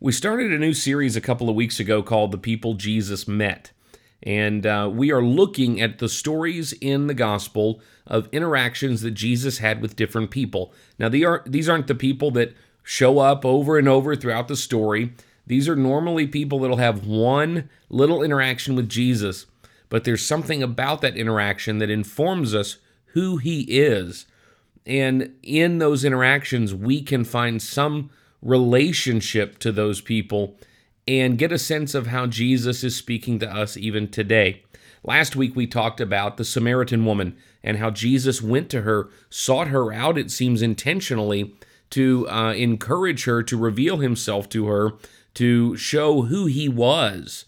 We started a new series a couple of weeks ago called The People Jesus Met. And uh, we are looking at the stories in the gospel of interactions that Jesus had with different people. Now, these aren't, these aren't the people that show up over and over throughout the story. These are normally people that'll have one little interaction with Jesus, but there's something about that interaction that informs us who he is. And in those interactions, we can find some relationship to those people and get a sense of how Jesus is speaking to us even today. Last week we talked about the Samaritan woman and how Jesus went to her, sought her out, it seems intentionally, to uh, encourage her, to reveal himself to her, to show who he was.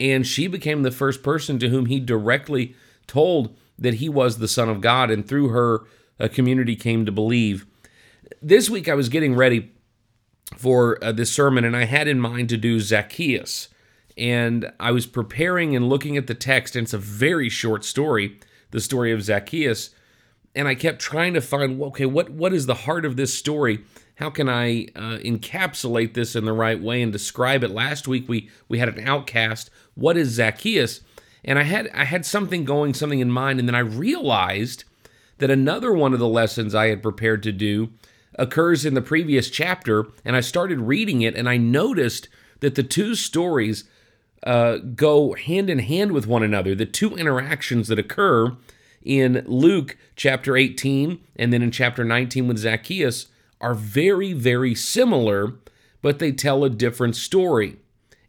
And she became the first person to whom he directly told that he was the Son of God, and through her, a community came to believe. This week I was getting ready for uh, this sermon, and I had in mind to do Zacchaeus. And I was preparing and looking at the text, and it's a very short story, the story of Zacchaeus. And I kept trying to find, okay, what what is the heart of this story? How can I uh, encapsulate this in the right way and describe it? Last week we we had an outcast. What is Zacchaeus? And I had I had something going, something in mind, and then I realized that another one of the lessons I had prepared to do occurs in the previous chapter, and I started reading it, and I noticed that the two stories uh, go hand in hand with one another. The two interactions that occur in Luke chapter 18 and then in chapter 19 with Zacchaeus are very, very similar, but they tell a different story.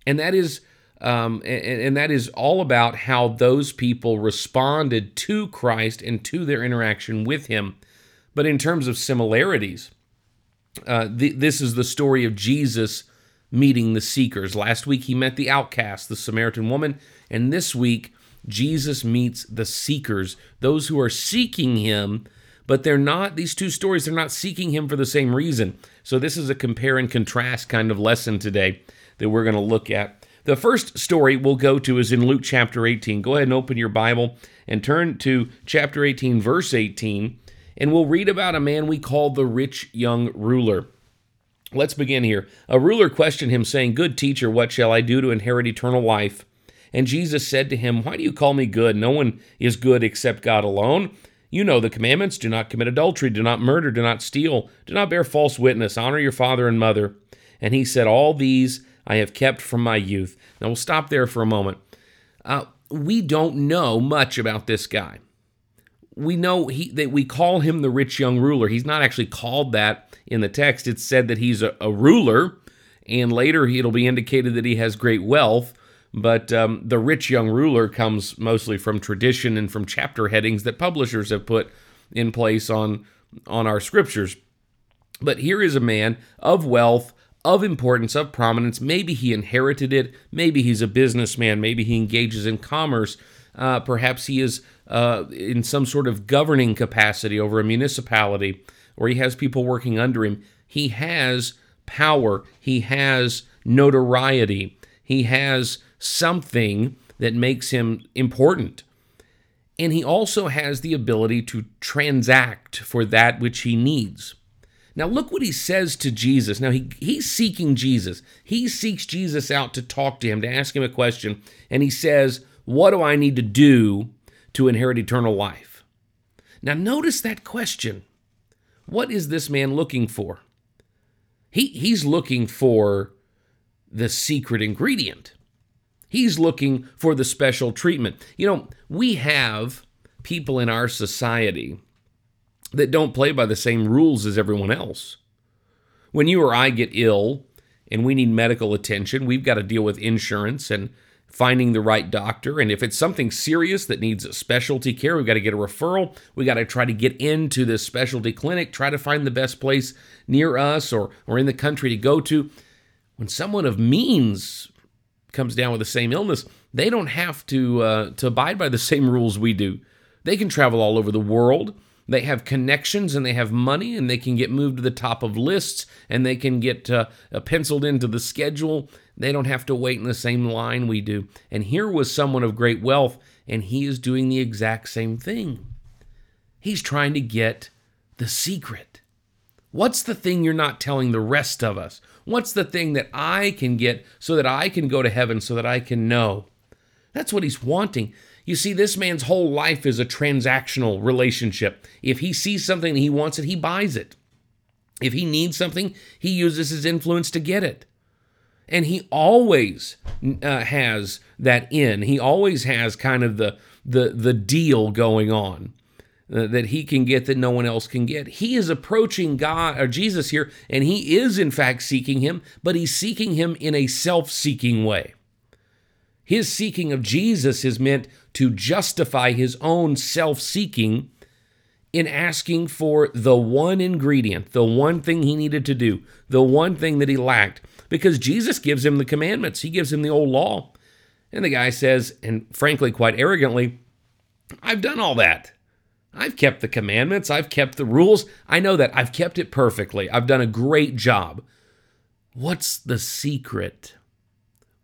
And that is. Um, and, and that is all about how those people responded to Christ and to their interaction with Him. But in terms of similarities, uh, this is the story of Jesus meeting the seekers. Last week he met the outcast, the Samaritan woman, and this week Jesus meets the seekers, those who are seeking him, but they're not, these two stories, they're not seeking him for the same reason. So this is a compare and contrast kind of lesson today that we're going to look at. The first story we'll go to is in Luke chapter 18. Go ahead and open your Bible and turn to chapter 18, verse 18 and we'll read about a man we call the rich young ruler. Let's begin here. A ruler questioned him, saying, Good teacher, what shall I do to inherit eternal life? And Jesus said to him, Why do you call me good? No one is good except God alone. You know the commandments do not commit adultery, do not murder, do not steal, do not bear false witness, honor your father and mother. And he said, All these I have kept from my youth. Now we'll stop there for a moment. Uh, we don't know much about this guy we know he that we call him the rich young ruler. He's not actually called that in the text. It's said that he's a, a ruler, and later it'll be indicated that he has great wealth. But um, the rich young ruler comes mostly from tradition and from chapter headings that publishers have put in place on on our scriptures. But here is a man of wealth, of importance, of prominence. Maybe he inherited it. Maybe he's a businessman. Maybe he engages in commerce. Uh, perhaps he is uh, in some sort of governing capacity over a municipality, or he has people working under him. He has power, he has notoriety, he has something that makes him important. And he also has the ability to transact for that which he needs. Now, look what he says to Jesus. Now, he, he's seeking Jesus. He seeks Jesus out to talk to him, to ask him a question. And he says, What do I need to do to inherit eternal life. Now, notice that question. What is this man looking for? He, he's looking for the secret ingredient. He's looking for the special treatment. You know, we have people in our society that don't play by the same rules as everyone else. When you or I get ill and we need medical attention, we've got to deal with insurance and finding the right doctor. And if it's something serious that needs specialty care, we've got to get a referral. We got to try to get into this specialty clinic, try to find the best place near us or, or in the country to go to. When someone of means comes down with the same illness, they don't have to uh, to abide by the same rules we do. They can travel all over the world. They have connections and they have money and they can get moved to the top of lists and they can get uh, penciled into the schedule. They don't have to wait in the same line we do. And here was someone of great wealth and he is doing the exact same thing. He's trying to get the secret. What's the thing you're not telling the rest of us? What's the thing that I can get so that I can go to heaven, so that I can know? That's what he's wanting. You see, this man's whole life is a transactional relationship. If he sees something and he wants it, he buys it. If he needs something, he uses his influence to get it. And he always uh, has that in. He always has kind of the the the deal going on uh, that he can get that no one else can get. He is approaching God or Jesus here, and he is in fact seeking him, but he's seeking him in a self-seeking way. His seeking of Jesus is meant to justify his own self-seeking in asking for the one ingredient, the one thing he needed to do, the one thing that he lacked, because Jesus gives him the commandments, he gives him the old law. And the guy says, and frankly, quite arrogantly, I've done all that. I've kept the commandments, I've kept the rules. I know that. I've kept it perfectly. I've done a great job. What's the secret?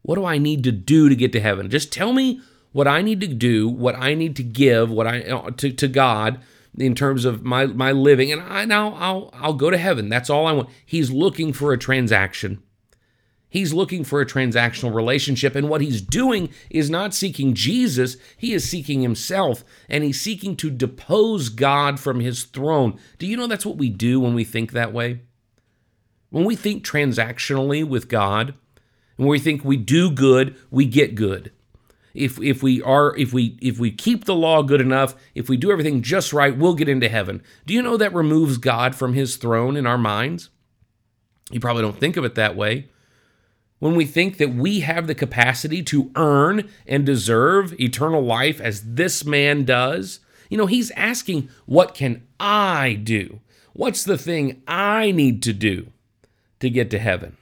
What do I need to do to get to heaven? Just tell me what I need to do, what I need to give, what I uh, to, to God in terms of my my living, and I now I'll I'll go to heaven. That's all I want. He's looking for a transaction. He's looking for a transactional relationship, and what he's doing is not seeking Jesus, he is seeking himself, and he's seeking to depose God from his throne. Do you know that's what we do when we think that way? When we think transactionally with God, and when we think we do good, we get good if if we are if we if we keep the law good enough, if we do everything just right, we'll get into heaven. Do you know that removes God from his throne in our minds? You probably don't think of it that way. When we think that we have the capacity to earn and deserve eternal life as this man does, you know, he's asking, What can I do? What's the thing I need to do to get to heaven?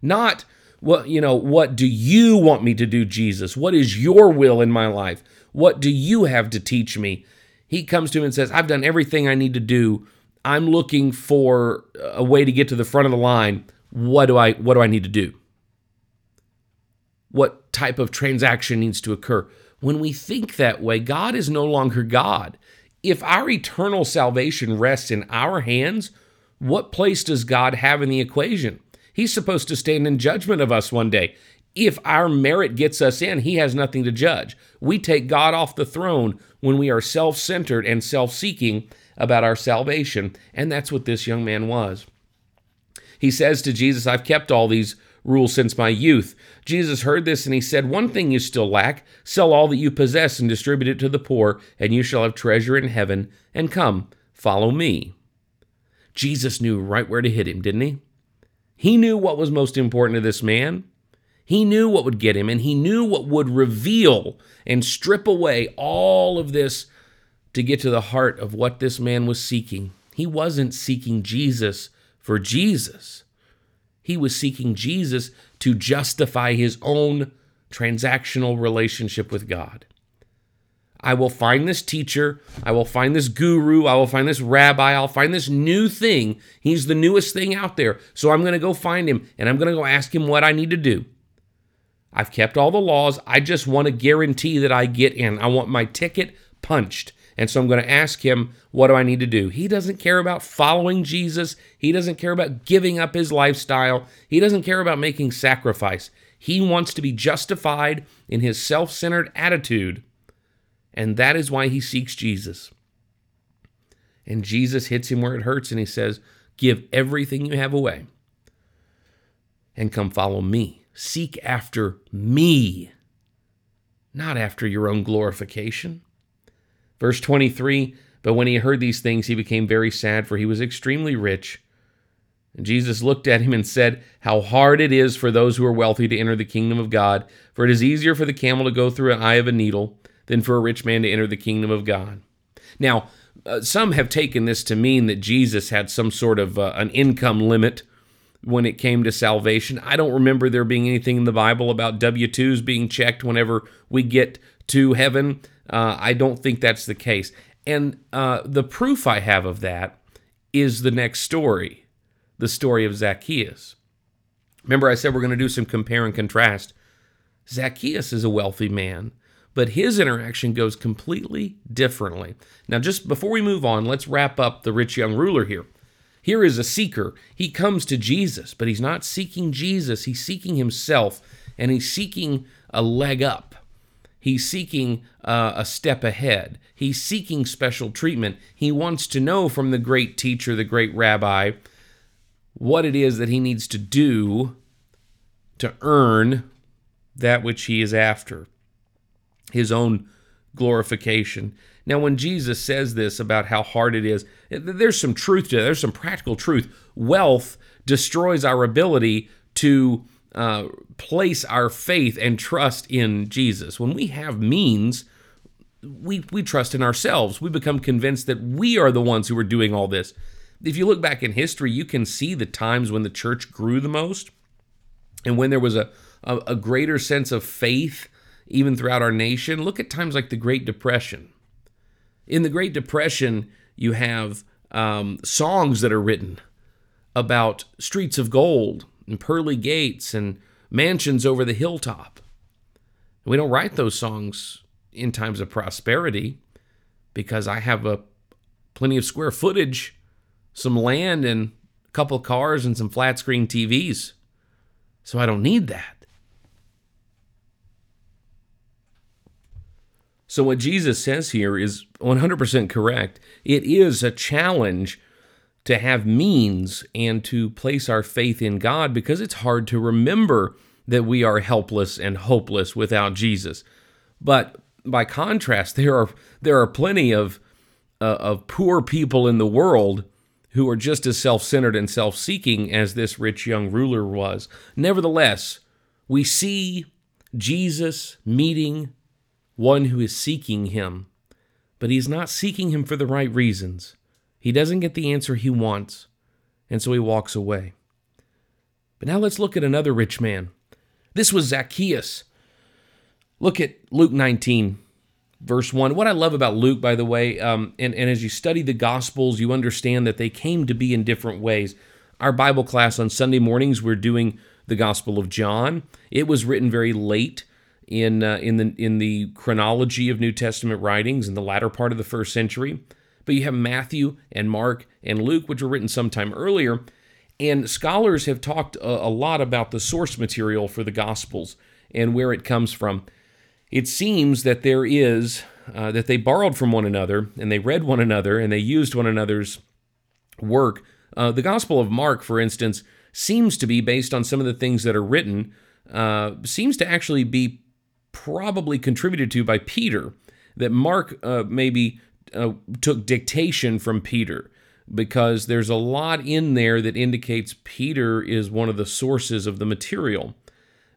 Not, what, you know, what do you want me to do, Jesus? What is your will in my life? What do you have to teach me? He comes to him and says, I've done everything I need to do. I'm looking for a way to get to the front of the line. What do I what do I need to do? What type of transaction needs to occur? When we think that way, God is no longer God. If our eternal salvation rests in our hands, what place does God have in the equation? He's supposed to stand in judgment of us one day. If our merit gets us in, he has nothing to judge. We take God off the throne when we are self centered and self seeking about our salvation. And that's what this young man was. He says to Jesus, I've kept all these rules since my youth. Jesus heard this and he said, One thing you still lack sell all that you possess and distribute it to the poor, and you shall have treasure in heaven. And come, follow me. Jesus knew right where to hit him, didn't he? He knew what was most important to this man. He knew what would get him, and he knew what would reveal and strip away all of this to get to the heart of what this man was seeking. He wasn't seeking Jesus for Jesus, he was seeking Jesus to justify his own transactional relationship with God. I will find this teacher. I will find this guru. I will find this rabbi. I'll find this new thing. He's the newest thing out there. So I'm going to go find him and I'm going to go ask him what I need to do. I've kept all the laws. I just want to guarantee that I get in. I want my ticket punched. And so I'm going to ask him, what do I need to do? He doesn't care about following Jesus. He doesn't care about giving up his lifestyle. He doesn't care about making sacrifice. He wants to be justified in his self centered attitude and that is why he seeks Jesus. And Jesus hits him where it hurts and he says, Give everything you have away and come follow me. Seek after me, not after your own glorification. Verse 23 But when he heard these things, he became very sad, for he was extremely rich. And Jesus looked at him and said, How hard it is for those who are wealthy to enter the kingdom of God, for it is easier for the camel to go through an eye of a needle than for a rich man to enter the kingdom of God. Now, uh, some have taken this to mean that Jesus had some sort of uh, an income limit when it came to salvation. I don't remember there being anything in the Bible about W 2s being checked whenever we get to heaven. Uh, I don't think that's the case. And uh, the proof I have of that is the next story the story of Zacchaeus. Remember, I said we're going to do some compare and contrast. Zacchaeus is a wealthy man but his interaction goes completely differently. Now, just before we move on, let's wrap up the rich young ruler here. Here is a seeker. He comes to Jesus, but he's not seeking Jesus. He's seeking himself, and he's seeking a leg up. He's seeking uh, a step ahead. He's seeking special treatment. He wants to know from the great teacher, the great rabbi, what it is that he needs to do to earn that which he is after his own glorification. Now, when Jesus says this about how hard it is, there's some truth to it. There's some practical truth. Wealth destroys our ability to uh, place our faith and trust in Jesus. When we have means, we, we trust in ourselves. We become convinced that we are the ones who are doing all this. If you look back in history, you can see the times when the church grew the most and when there was a, a, a greater sense of faith even throughout our nation. Look at times like the Great Depression. In the Great Depression, you have um, songs that are written about streets of gold and pearly gates and mansions over the hilltop. We don't write those songs in times of prosperity because I have a plenty of square footage, some land and a couple cars and some flat screen TVs. So I don't need that. So, what Jesus says here is 100% correct. It is a challenge to have means and to place our faith in God because it's hard to remember that we are helpless and hopeless without Jesus. But by contrast, there are there are plenty of uh, of poor people in the world who are just as self-centered and self-seeking as this rich young ruler was. Nevertheless, we see Jesus meeting one who is seeking him, but he's not seeking him for the right reasons. He doesn't get the answer he wants, and so he walks away. But now let's look at another rich man. This was Zacchaeus. Look at Luke 19, verse 1. What I love about Luke, by the way, um, and, and as you study the Gospels, you understand that they came to be in different ways. Our Bible class on Sunday mornings, we're doing the Gospel of John. It was written very late in uh, in the in the chronology of New Testament writings in the latter part of the first century. But you have Matthew and Mark and Luke, which were written sometime earlier. And scholars have talked a, a lot about the source material for the Gospels and where it comes from. It seems that there is uh, that they borrowed from one another and they read one another and they used one another's work. Uh, the Gospel of Mark, for instance, seems to be based on some of the things that are written. Uh, seems to actually be probably contributed to by Peter, that Mark uh, maybe uh, took dictation from Peter because there's a lot in there that indicates Peter is one of the sources of the material.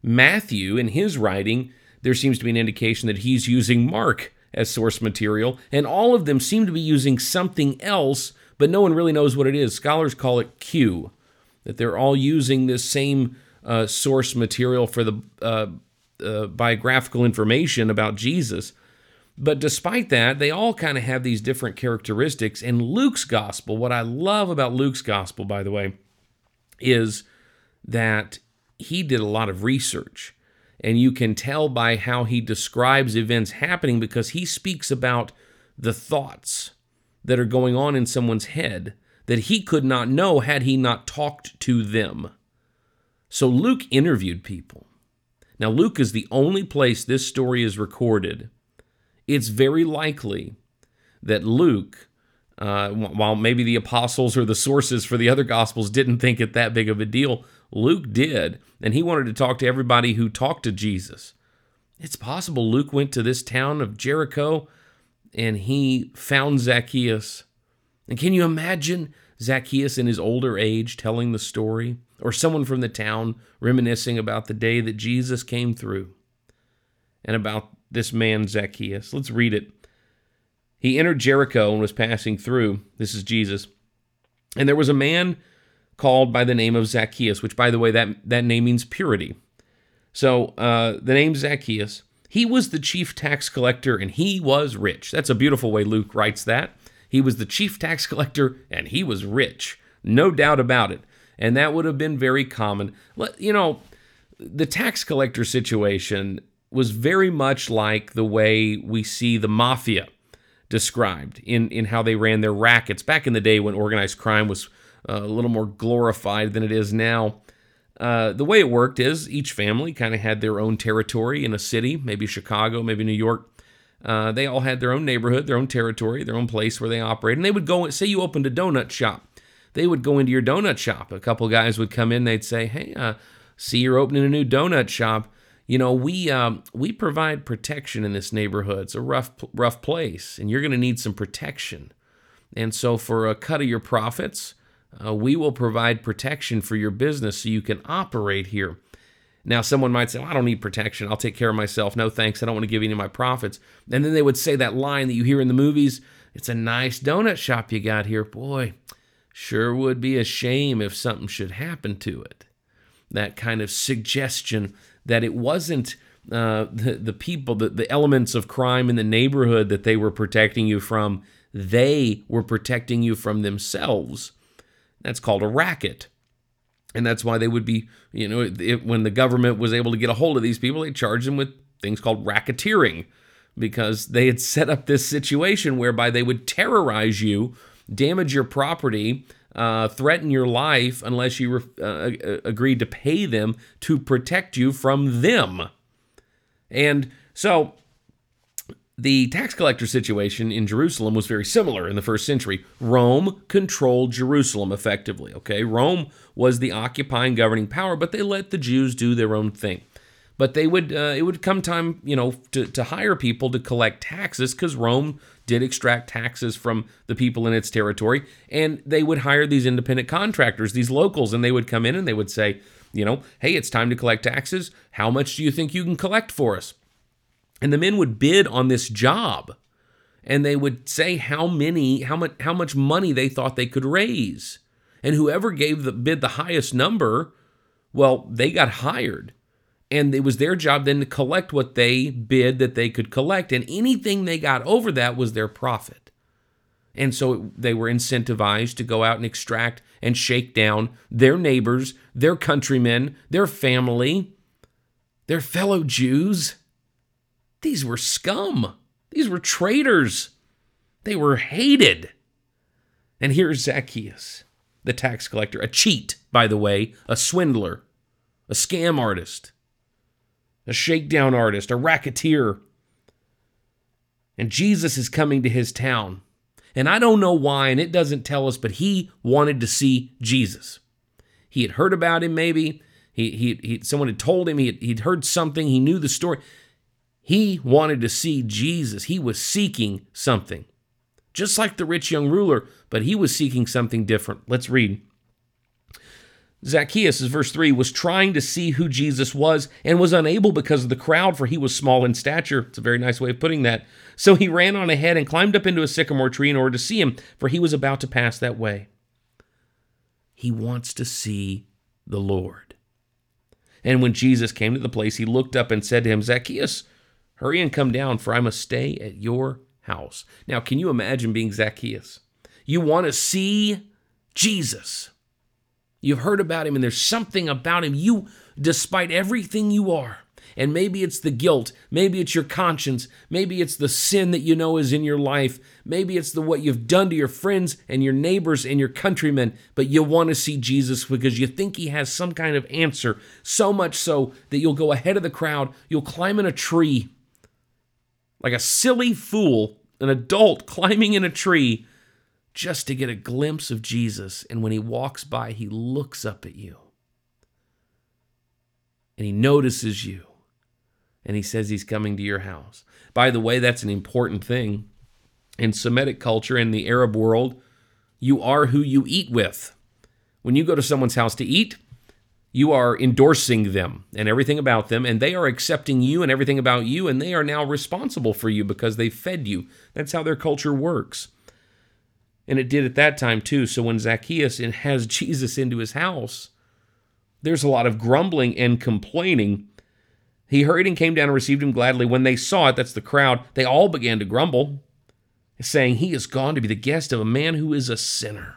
Matthew, in his writing, there seems to be an indication that he's using Mark as source material, and all of them seem to be using something else, but no one really knows what it is. Scholars call it Q, that they're all using this same uh, source material for the uh, uh, biographical information about Jesus. But despite that, they all kind of have these different characteristics. And Luke's gospel, what I love about Luke's gospel, by the way, is that he did a lot of research. And you can tell by how he describes events happening because he speaks about the thoughts that are going on in someone's head that he could not know had he not talked to them. So Luke interviewed people. Now, Luke is the only place this story is recorded. It's very likely that Luke, uh, while maybe the apostles or the sources for the other gospels didn't think it that big of a deal, Luke did. And he wanted to talk to everybody who talked to Jesus. It's possible Luke went to this town of Jericho and he found Zacchaeus. And can you imagine Zacchaeus in his older age telling the story? or someone from the town reminiscing about the day that Jesus came through and about this man Zacchaeus. Let's read it. He entered Jericho and was passing through. This is Jesus. And there was a man called by the name of Zacchaeus, which, by the way, that, that name means purity. So uh, the name Zacchaeus, he was the chief tax collector and he was rich. That's a beautiful way Luke writes that. He was the chief tax collector and he was rich. No doubt about it and that would have been very common. You know, the tax collector situation was very much like the way we see the mafia described in, in how they ran their rackets back in the day when organized crime was uh, a little more glorified than it is now. Uh, the way it worked is each family kind of had their own territory in a city, maybe Chicago, maybe New York. Uh, they all had their own neighborhood, their own territory, their own place where they operate. And they would go, say you opened a donut shop. They would go into your donut shop. A couple guys would come in, they'd say, Hey, uh, see you're opening a new donut shop. You know, we um, we provide protection in this neighborhood. It's a rough rough place, and you're going to need some protection. And so, for a cut of your profits, uh, we will provide protection for your business so you can operate here. Now, someone might say, well, I don't need protection. I'll take care of myself. No thanks. I don't want to give any of my profits. And then they would say that line that you hear in the movies It's a nice donut shop you got here. Boy, sure would be a shame if something should happen to it. That kind of suggestion that it wasn't uh, the, the people, the, the elements of crime in the neighborhood that they were protecting you from, they were protecting you from themselves. That's called a racket. And that's why they would be, you know, it, when the government was able to get a hold of these people, they charged them with things called racketeering because they had set up this situation whereby they would terrorize you, damage your property, uh, threaten your life unless you uh, uh, agreed to pay them to protect you from them. And so the tax collector situation in Jerusalem was very similar in the first century. Rome controlled Jerusalem effectively, okay? Rome was the occupying governing power, but they let the Jews do their own thing. But they would uh, it would come time, you know, to, to hire people to collect taxes because Rome did extract taxes from the people in its territory, and they would hire these independent contractors, these locals, and they would come in and they would say, you know, hey, it's time to collect taxes. How much do you think you can collect for us? And the men would bid on this job and they would say how many how much how much money they thought they could raise. And whoever gave the bid the highest number, well, they got hired. And it was their job then to collect what they bid that they could collect. And anything they got over that was their profit. And so they were incentivized to go out and extract and shake down their neighbors, their countrymen, their family, their fellow Jews. These were scum. These were traitors. They were hated. And here's Zacchaeus, the tax collector, a cheat, by the way, a swindler, a scam artist, a shakedown artist, a racketeer. And Jesus is coming to his town. And I don't know why, and it doesn't tell us, but he wanted to see Jesus. He had heard about him, maybe. He, he, he someone had told him he had, he'd heard something. He knew the story. He wanted to see Jesus. He was seeking something, just like the rich young ruler, but he was seeking something different. Let's read. Zacchaeus, verse 3, was trying to see who Jesus was and was unable because of the crowd, for he was small in stature. It's a very nice way of putting that. So he ran on ahead and climbed up into a sycamore tree in order to see him, for he was about to pass that way. He wants to see the Lord. And when Jesus came to the place, he looked up and said to him, Zacchaeus, Hurry and come down, for I must stay at your house. Now, can you imagine being Zacchaeus? You want to see Jesus. You've heard about him, and there's something about him. You, despite everything you are, and maybe it's the guilt, maybe it's your conscience, maybe it's the sin that you know is in your life, maybe it's the what you've done to your friends and your neighbors and your countrymen, but you want to see Jesus because you think he has some kind of answer, so much so that you'll go ahead of the crowd, you'll climb in a tree like a silly fool, an adult climbing in a tree just to get a glimpse of Jesus. And when he walks by, he looks up at you and he notices you and he says he's coming to your house. By the way, that's an important thing. In Semitic culture, in the Arab world, you are who you eat with. When you go to someone's house to eat, you are endorsing them and everything about them, and they are accepting you and everything about you, and they are now responsible for you because they fed you. That's how their culture works. And it did at that time too. So when Zacchaeus has Jesus into his house, there's a lot of grumbling and complaining. He hurried and came down and received him gladly. When they saw it, that's the crowd, they all began to grumble, saying, He is gone to be the guest of a man who is a sinner.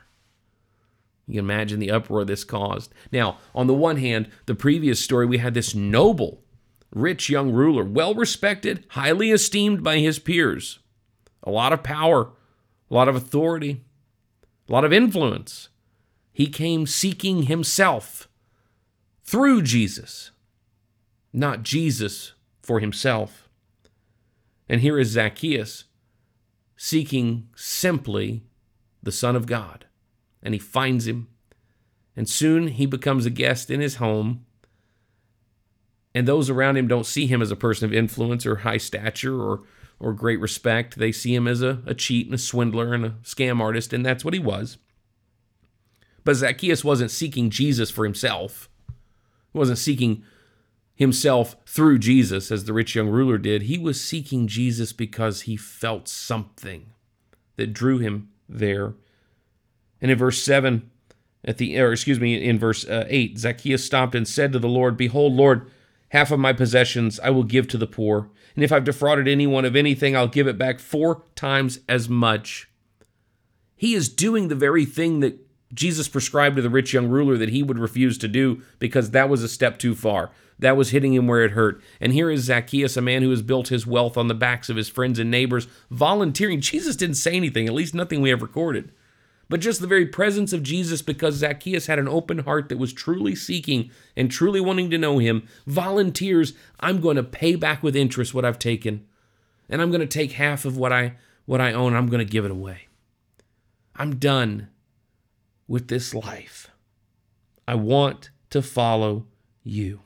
You can imagine the uproar this caused. Now, on the one hand, the previous story, we had this noble, rich young ruler, well respected, highly esteemed by his peers, a lot of power, a lot of authority, a lot of influence. He came seeking himself through Jesus, not Jesus for himself. And here is Zacchaeus seeking simply the Son of God. And he finds him. And soon he becomes a guest in his home. And those around him don't see him as a person of influence or high stature or, or great respect. They see him as a, a cheat and a swindler and a scam artist, and that's what he was. But Zacchaeus wasn't seeking Jesus for himself. He wasn't seeking himself through Jesus as the rich young ruler did. He was seeking Jesus because he felt something that drew him there. And in verse 7, at the or excuse me, in verse uh, 8, Zacchaeus stopped and said to the Lord, Behold, Lord, half of my possessions I will give to the poor, and if I've defrauded anyone of anything, I'll give it back four times as much. He is doing the very thing that Jesus prescribed to the rich young ruler that he would refuse to do because that was a step too far. That was hitting him where it hurt. And here is Zacchaeus, a man who has built his wealth on the backs of his friends and neighbors, volunteering. Jesus didn't say anything, at least nothing we have recorded. But just the very presence of Jesus, because Zacchaeus had an open heart that was truly seeking and truly wanting to know him, volunteers, I'm going to pay back with interest what I've taken. And I'm going to take half of what I what I own, I'm going to give it away. I'm done with this life. I want to follow you.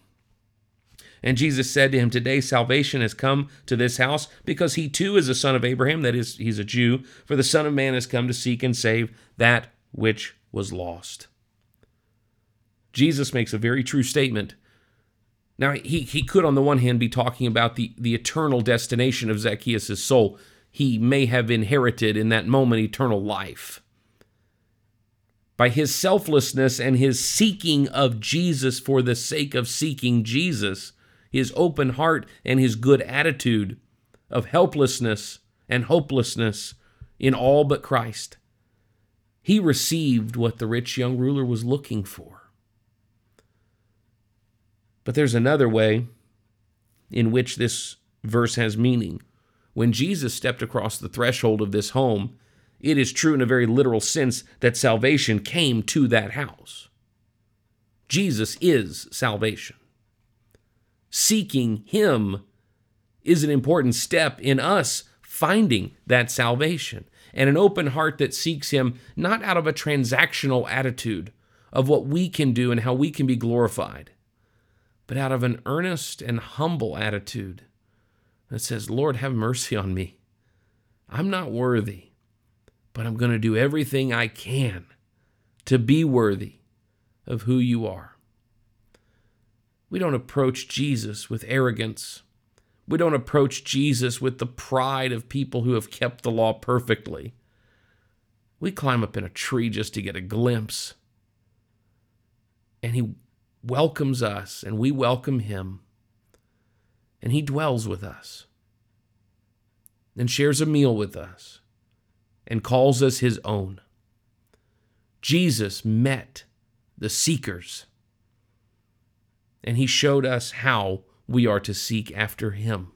And Jesus said to him, Today salvation has come to this house because he too is a son of Abraham, that is, he's a Jew. For the Son of Man has come to seek and save that which was lost. Jesus makes a very true statement. Now, he, he could, on the one hand, be talking about the, the eternal destination of Zacchaeus' soul. He may have inherited in that moment eternal life by his selflessness and his seeking of Jesus for the sake of seeking Jesus, his open heart and his good attitude of helplessness and hopelessness in all but Christ, he received what the rich young ruler was looking for. But there's another way in which this verse has meaning. When Jesus stepped across the threshold of this home, it is true in a very literal sense that salvation came to that house. Jesus is salvation. Seeking Him is an important step in us finding that salvation and an open heart that seeks Him not out of a transactional attitude of what we can do and how we can be glorified, but out of an earnest and humble attitude that says, Lord, have mercy on me. I'm not worthy but I'm going to do everything I can to be worthy of who you are. We don't approach Jesus with arrogance. We don't approach Jesus with the pride of people who have kept the law perfectly. We climb up in a tree just to get a glimpse. And He welcomes us, and we welcome Him. And He dwells with us and shares a meal with us and calls us his own. Jesus met the seekers, and he showed us how we are to seek after him.